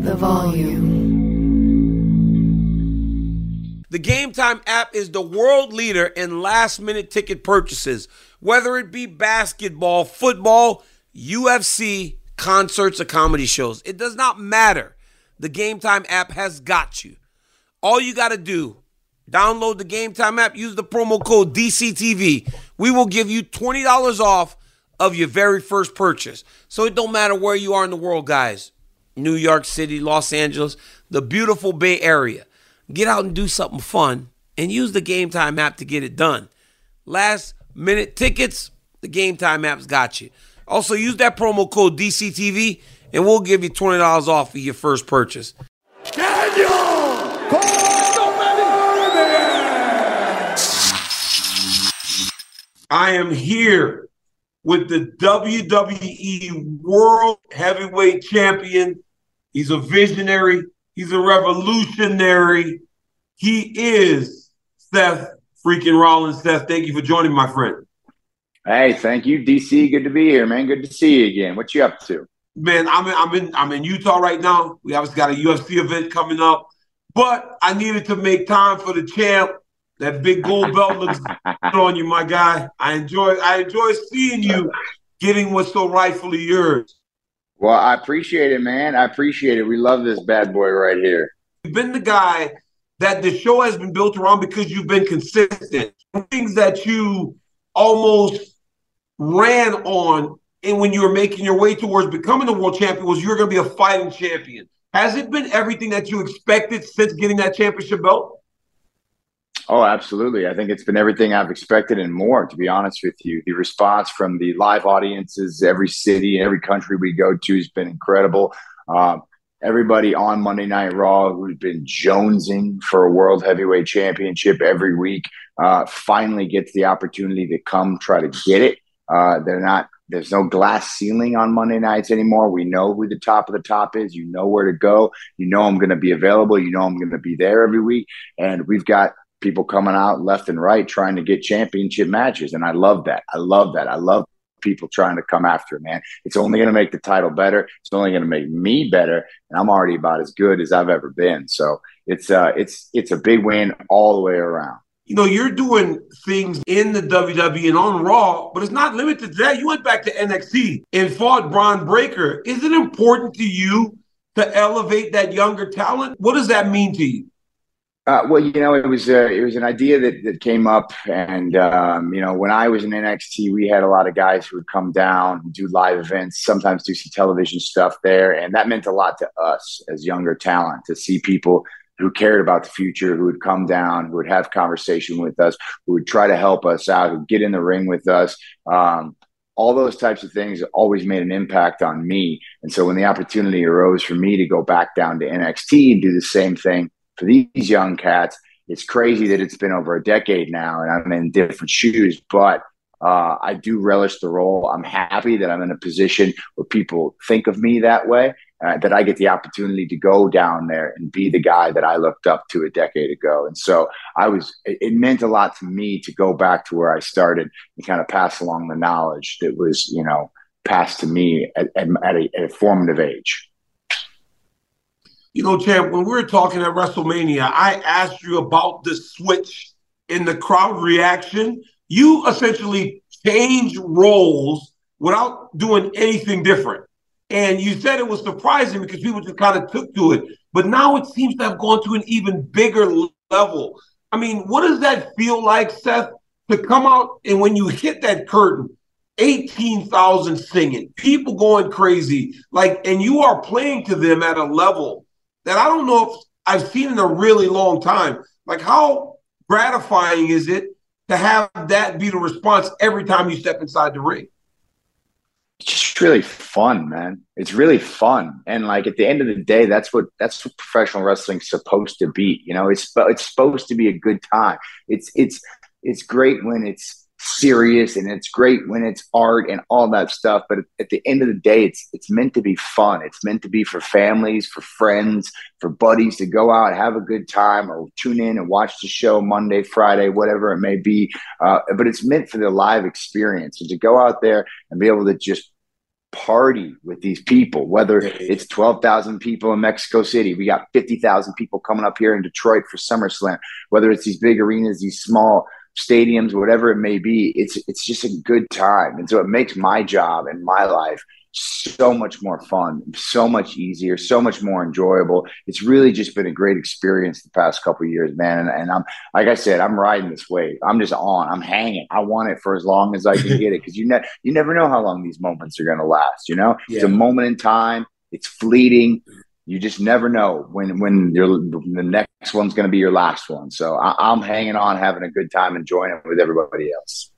The volume. The Game Time app is the world leader in last minute ticket purchases, whether it be basketball, football, UFC, concerts, or comedy shows. It does not matter. The Game Time app has got you. All you got to do, download the Game Time app, use the promo code DCTV. We will give you $20 off of your very first purchase. So it don't matter where you are in the world, guys. New York City, Los Angeles, the beautiful Bay Area. Get out and do something fun and use the Game Time app to get it done. Last minute tickets, the Game Time app's got you. Also, use that promo code DCTV and we'll give you $20 off of your first purchase. I am here with the WWE World Heavyweight Champion. He's a visionary, he's a revolutionary. He is Seth freaking Rollins. Seth, thank you for joining, my friend. Hey, thank you, DC. Good to be here, man. Good to see you again. What you up to? Man, I'm in, I'm in I'm in Utah right now. We obviously got a UFC event coming up, but I needed to make time for the champ. That big gold belt looks good on you, my guy. I enjoy I enjoy seeing you getting what's so rightfully yours. Well, I appreciate it, man. I appreciate it. We love this bad boy right here. You've been the guy that the show has been built around because you've been consistent. Things that you almost ran on and when you were making your way towards becoming the world champion was you're going to be a fighting champion. Has it been everything that you expected since getting that championship belt? Oh, absolutely. I think it's been everything I've expected and more, to be honest with you. The response from the live audiences, every city, every country we go to has been incredible. Um, everybody on Monday Night Raw who's been jonesing for a World Heavyweight Championship every week uh, finally gets the opportunity to come try to get it. Uh, they're not. There's no glass ceiling on Monday nights anymore. We know who the top of the top is. You know where to go. You know I'm going to be available. You know I'm going to be there every week. And we've got people coming out left and right trying to get championship matches. And I love that. I love that. I love people trying to come after it, man. It's only going to make the title better. It's only going to make me better, and I'm already about as good as I've ever been. So it's uh, it's it's a big win all the way around. You know, you're doing things in the WWE and on Raw, but it's not limited to that. You went back to NXT and fought Bron Breakker. Is it important to you to elevate that younger talent? What does that mean to you? Uh, well, you know, it was uh, it was an idea that, that came up, and um, you know, when I was in NXT, we had a lot of guys who would come down and do live events, sometimes do some television stuff there, and that meant a lot to us as younger talent to see people who cared about the future, who would come down, who would have conversation with us, who would try to help us out, who get in the ring with us. Um, all those types of things always made an impact on me, and so when the opportunity arose for me to go back down to NXT and do the same thing for these young cats, it's crazy that it's been over a decade now and I'm in different shoes, but uh, I do relish the role. I'm happy that I'm in a position where people think of me that way. uh, that I get the opportunity to go down there and be the guy that I looked up to a decade ago. And so I was, it, meant a lot to me to go back to where I started and kind of pass along the knowledge that was, you know, passed to me at, at, at, a, at a formative age. You know, champ, when we were talking at WrestleMania, I asked you about the switch in the crowd reaction. You essentially changed roles without doing anything different. And you said it was surprising because people just kind of took to it. But now it seems to have gone to an even bigger level. I mean, what does that feel like, Seth, to come out and when you hit that curtain, 18,000 singing, people going crazy, like, and you are playing to them at a level that I don't know if I've seen in a really long time. Like, how gratifying is it to have that be the response every time you step inside the ring? It's just really fun, man. It's really fun, and like at the end of the day, that's what that's what professional wrestling's supposed to be. You know, it's it's supposed to be a good time. It's it's it's great when it's serious and it's great when it's art and all that stuff but at the end of the day it's it's meant to be fun. It's meant to be for families for friends for buddies to go out have a good time or tune in and watch the show monday friday whatever it may be. Uh, but it's meant for the live experience and to go out there and be able to just party with these people whether it's 12,000 people in Mexico City we got 50,000 people coming up here in Detroit for SummerSlam whether it's these big arenas these small stadiums, whatever it may be. It's it's just a good time, and so it makes my job and my life so much more fun, so much easier, so much more enjoyable. It's really just been a great experience the past couple years, man. And, and, I'm like I said, I'm riding this wave. I'm just on. I'm hanging. I want it for as long as I can get it because you ne- you never know how long these moments are going to last. You know, yeah. it's a moment in time. It's fleeting you just never know when when your the next one's going to be your last one. So I, am hanging on, having a good time, enjoying it with everybody else.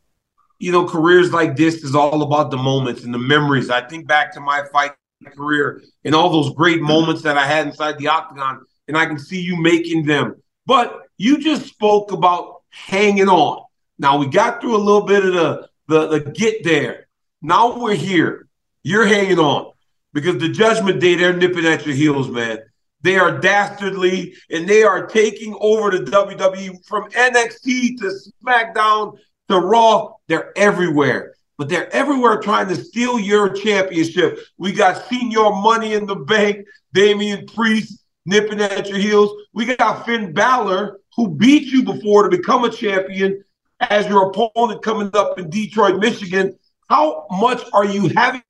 You know, careers like this is all about the moments and the memories. I think back to my fight career and all those great moments that I had inside the octagon, and I can see you making them. But you just spoke about hanging on. Now we got through a little bit of the the, the get there. Now we're here. You're hanging on because the judgment day, they're nipping at your heels, man. They are dastardly and they are taking over the WWE from NXT to SmackDown to Raw. They're everywhere, but they're everywhere trying to steal your championship. We got Señor money in the bank, Damian Priest nipping at your heels. We got Finn Balor, who beat you before to become a champion as your opponent coming up in Detroit, Michigan. How much are you having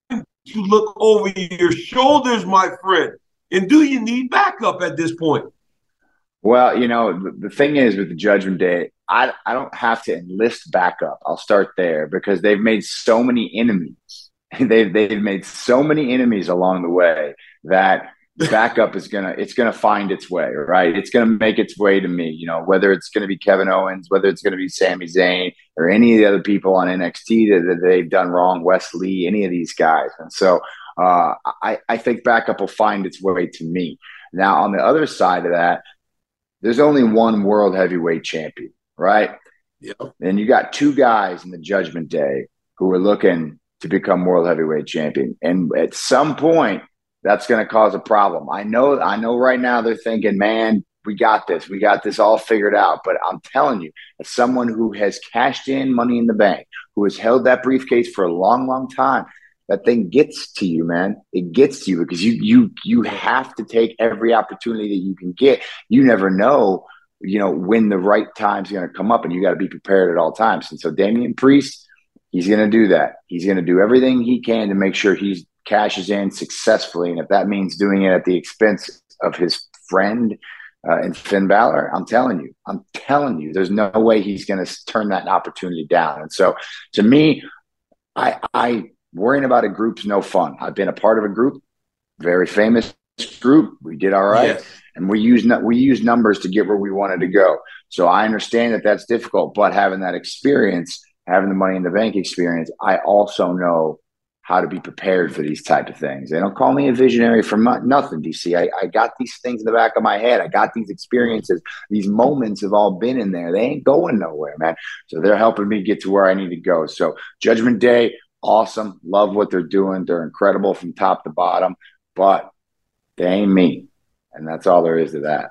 to look over your shoulders, my friend. And do you need backup at this point? Well, you know, the, the thing is with the Judgment Day, I, I don't have to enlist backup. I'll start there because they've made so many enemies. they've, they've made so many enemies along the way that backup is gonna it's gonna find its way, right? It's gonna make its way to me. You know, whether it's gonna be Kevin Owens, whether it's gonna be Sami Zayn, or any of the other people on NXT that, that they've done wrong, Wes Lee, any of these guys. And so uh, I I think backup will find its way to me. Now on the other side of that, there's only one world heavyweight champion, right? Yep. And you got two guys in the Judgment Day who are looking to become world heavyweight champion, and at some point that's going to cause a problem. I know, I know right now they're thinking, man, we got this. We got this all figured out. But I'm telling you, as someone who has cashed in money in the bank, who has held that briefcase for a long, long time, that thing gets to you, man. It gets to you because you you you have to take every opportunity that you can get. You never know, you know, when the right time's going to come up, and you got to be prepared at all times. And so, Damian Priest, he's going to do that. He's going to do everything he can to make sure he's cashes in successfully, and if that means doing it at the expense of his friend uh, and Finn Balor, I'm telling you, I'm telling you, there's no way he's going to turn that opportunity down. And so, to me, I, I worrying about a group's no fun. I've been a part of a group, very famous group. We did all right, yes. and we use we use numbers to get where we wanted to go. So I understand that that's difficult, but having that experience, having the money in the bank experience, I also know how to be prepared for these type of things. They don't call me a visionary for nothing, DC. I, I got these things in the back of my head. I got these experiences. These moments have all been in there. They ain't going nowhere, man. So they're helping me get to where I need to go. So Judgment Day, awesome. Love what they're doing. They're incredible from top to bottom. But They ain't me. And that's all there is to that.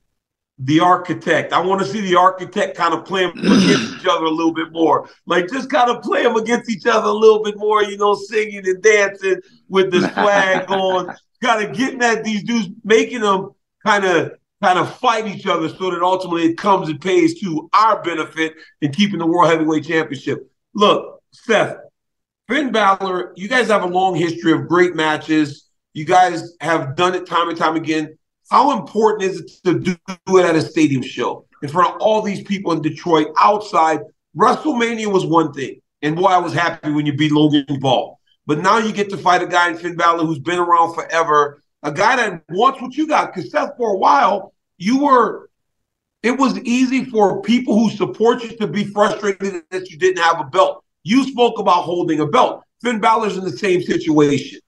The architect. I want to see the architect kind of play them against each other a little bit more. Like just kind of play them against each other a little bit more, you know, singing and dancing with this flag on, kind of getting at these dudes, making them kind of kind of fight each other so that ultimately it comes and pays to our benefit in keeping the World Heavyweight Championship. Look, Seth, Finn Balor, you guys have a long history of great matches. You guys have done it time and time again. How important is it to do it at a stadium show in front of all these people in Detroit outside? WrestleMania was one thing, and boy, I was happy when you beat Logan Paul. But now you get to fight a guy in Finn Balor who's been around forever, a guy that wants what you got. Because Seth, for a while, you were. It was easy for people who support you to be frustrated that you didn't have a belt. You spoke about holding a belt. Finn Balor's in the same situation.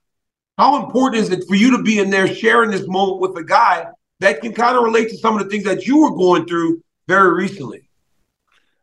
How important is it for you to be in there sharing this moment with a guy that can kind of relate to some of the things that you were going through very recently?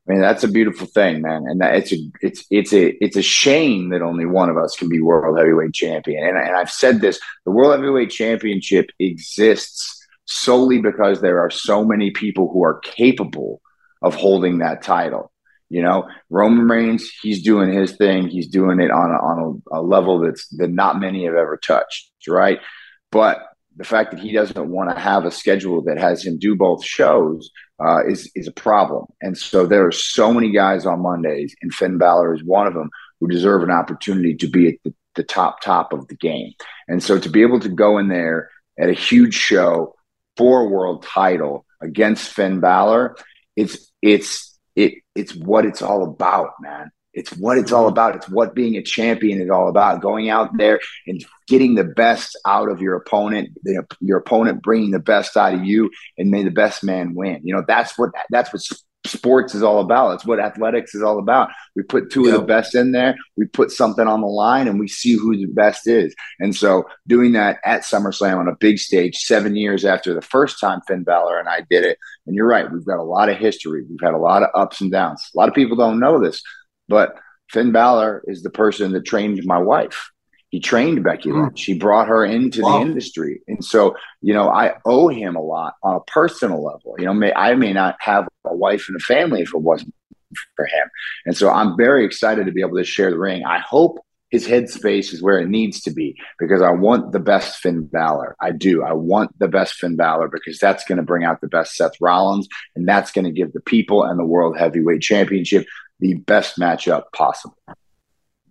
I mean, that's a beautiful thing, man. And it's a it's it's a it's a shame that only one of us can be world heavyweight champion. And, and I've said this: the world heavyweight championship exists solely because there are so many people who are capable of holding that title. You know, Roman Reigns, he's doing his thing. He's doing it on a, on a, a level that's that not many have ever touched, right? But the fact that he doesn't want to have a schedule that has him do both shows uh, is is a problem. And so there are so many guys on Mondays, and Finn Balor is one of them who deserve an opportunity to be at the, the top top of the game. And so to be able to go in there at a huge show for a world title against Finn Balor, it's it's it it's what it's all about, man. It's what it's all mm-hmm. about. It's what being a champion is all about. Going out there and getting the best out of your opponent, the, your opponent bringing the best out of you, and may the best man win. You know that's what that's what sports is all about. It's what athletics is all about. We put two of the best in there. We put something on the line, and we see who the best is. And so, doing that at SummerSlam on a big stage, seven years after the first time Finn Balor and I did it. And you're right, we've got a lot of history. We've had a lot of ups and downs. A lot of people don't know this, but Finn Balor is the person that trained my wife. He trained Becky hmm. Lynch. He brought her into Wow. the industry, and so you know I owe him a lot on a personal level. You know, may, I may not have a wife and a family if it wasn't for him, and so I'm very excited to be able to share the ring. I hope his headspace is where it needs to be because I want the best Finn Balor. I do. I want the best Finn Balor because that's going to bring out the best Seth Rollins and that's going to give the people and the World Heavyweight Championship the best matchup possible.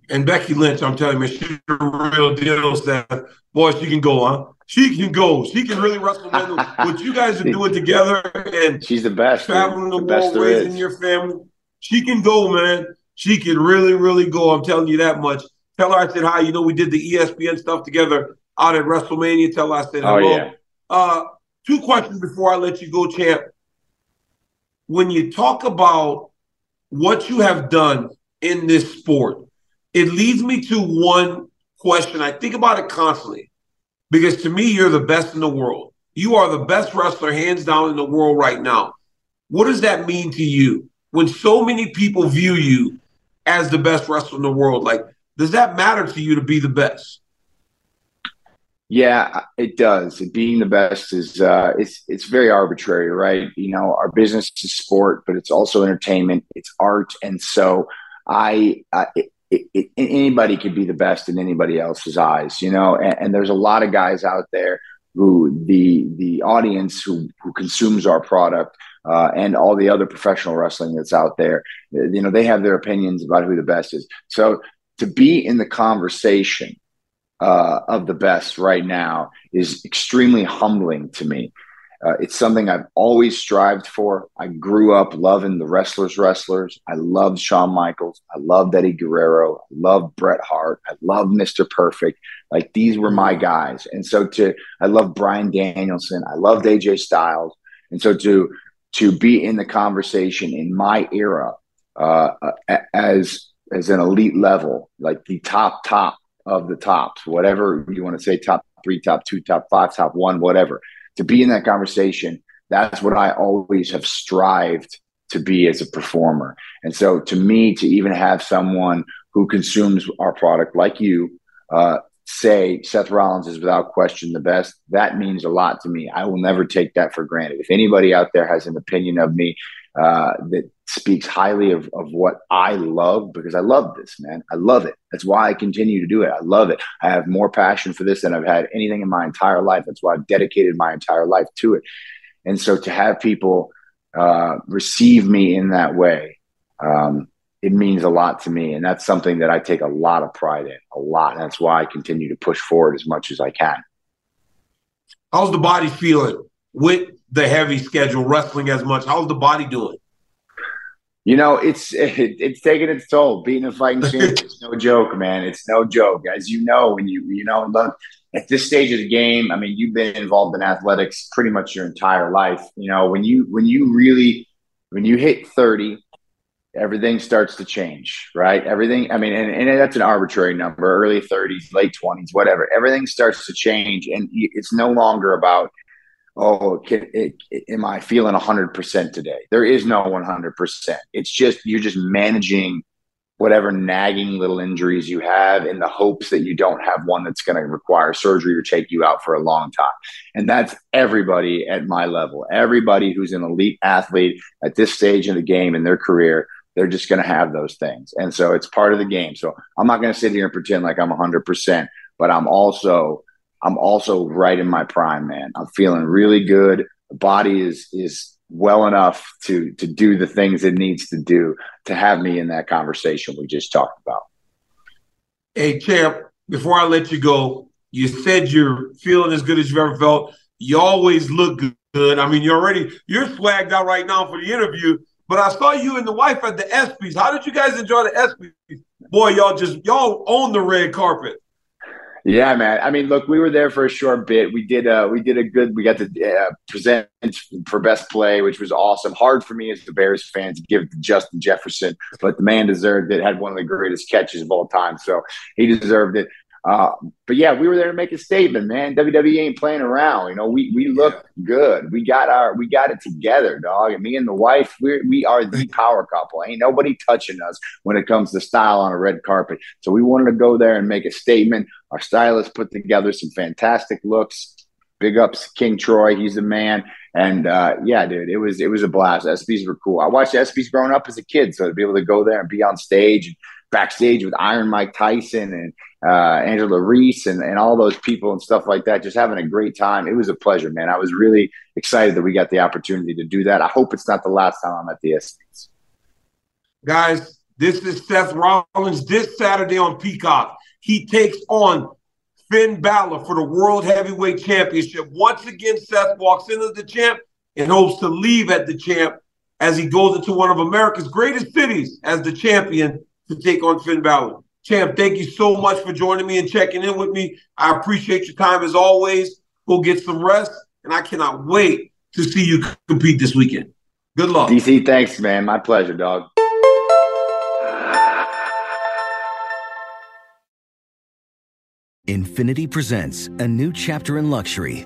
And Becky Lynch, I'm telling you, man, she's a real deal, Steph. Boy, she can go, huh? She can go. She can really wrestle. what you guys are doing together, and she's the best. Traveling the, the world, raising your family. She can go, man. She can really, really go. I'm telling you that much. Tell her I said hi. You know, we did the ESPN stuff together out at WrestleMania. Tell her I said hello. oh. Yeah. Uh, two questions before I let you go, champ. When you talk about what you have done in this sport, it leads me to one question. I think about it constantly because to me, you're the best in the world. You are the best wrestler, hands down, in the world right now. What does that mean to you when so many people view you as the best wrestler in the world? Like, does that matter to you to be the best? Yeah, it does. Being the best is uh, it's it's very arbitrary, right? You know, our business is sport, but it's also entertainment, it's art, and so I, it, it, anybody could be the best in anybody else's eyes, you know. And, and, there's a lot of guys out there who the the audience who who consumes our product uh, and all the other professional wrestling that's out there, you know, they have their opinions about who the best is. So to be in the conversation uh, of the best right now is extremely humbling to me. Uh, it's something I've always strived for. I grew up loving the wrestlers, wrestlers. I loved Shawn Michaels. I loved Eddie Guerrero. I loved Bret Hart. I loved Mr. Perfect. Like these were my guys. And so to, I love Bryan Danielson. I loved AJ Styles. And so to, to be in the conversation in my era uh, as as an elite level, like the top top of the tops, whatever you want to say, top three, top two, top five, top one, whatever. To be in that conversation, that's what I always have strived to be as a performer. And so, to me, to even have someone who consumes our product like you uh, say Seth Rollins is without question the best, that means a lot to me. I will never take that for granted. If anybody out there has an opinion of me uh, that speaks highly of, of what I love, because I love this, man. I love it. That's why I continue to do it. I love it. I have more passion for this than I've had anything in my entire life. That's why I've dedicated my entire life to it. And so to have people uh, receive me in that way, um, it means a lot to me. And that's something that I take a lot of pride in, a lot. That's why I continue to push forward as much as I can. How's the body feeling with the heavy schedule, wrestling as much? How's the body doing? You know, it's it, it's taking its toll. Being a fighting champion is no joke, man. It's no joke, as you know. When you you know, look at this stage of the game. I mean, you've been involved in athletics pretty much your entire life. You know, when you when you really when you hit thirty, everything starts to change, right? Everything, I mean, and, and that's an arbitrary number, early 30s, late 20s, whatever. Everything starts to change. And it's no longer about, oh, can, it, it, am I feeling 100% today? There is no 100%. It's just, you're just managing whatever nagging little injuries you have in the hopes that you don't have one that's going to require surgery or take you out for a long time. And that's everybody at my level. Everybody who's an elite athlete at this stage of the game in their career they're just going to have those things. And so it's part of the game. So I'm not going to sit here and pretend like I'm 100%, but I'm also I'm also right in my prime, man. I'm feeling really good. The body is is well enough to to do the things it needs to do to have me in that conversation we just talked about. Hey, champ, before I let you go, you said you're feeling as good as you've ever felt. You always look good. I mean, you're already you're swagged out right now for the interview. But I saw you and the wife at the ESPYS. How did you guys enjoy the ESPYS? Boy, y'all just y'all own the red carpet. Yeah, man. I mean, look, we were there for a short bit. We did a we did a good we got to uh, present for best play, which was awesome. Hard for me as the Bears fan to give Justin Jefferson, but the man deserved it. Had one of the greatest catches of all time, so he deserved it. Uh, but yeah, we were there to make a statement, man. WWE ain't playing around. You know, we we look good. We got our we got it together, dog. And me and the wife, we we are the power couple. Ain't nobody touching us when it comes to style on a red carpet. So we wanted to go there and make a statement. Our stylist put together some fantastic looks. Big ups, King Troy. He's a man. And uh, yeah, dude, it was it was a blast. ESPYS were cool. I watched ESPYS growing up as a kid, so to be able to go there and be on stage and backstage with Iron Mike Tyson and uh, Angel Reese and, and all those people and stuff like that, just having a great time. It was a pleasure, man. I was really excited that we got the opportunity to do that. I hope it's not the last time I'm at the ESPYs. Guys, this is Seth Rollins this Saturday on Peacock. He takes on Finn Balor for the World Heavyweight Championship. Once again, Seth walks into the champ and hopes to leave at the champ as he goes into one of America's greatest cities as the champion to take on Finn Balor. Champ, thank you so much for joining me and checking in with me. I appreciate your time as always. Go get some rest, and I cannot wait to see you compete this weekend. Good luck. DC, thanks, man. My pleasure, dog. Infiniti presents a new chapter in luxury,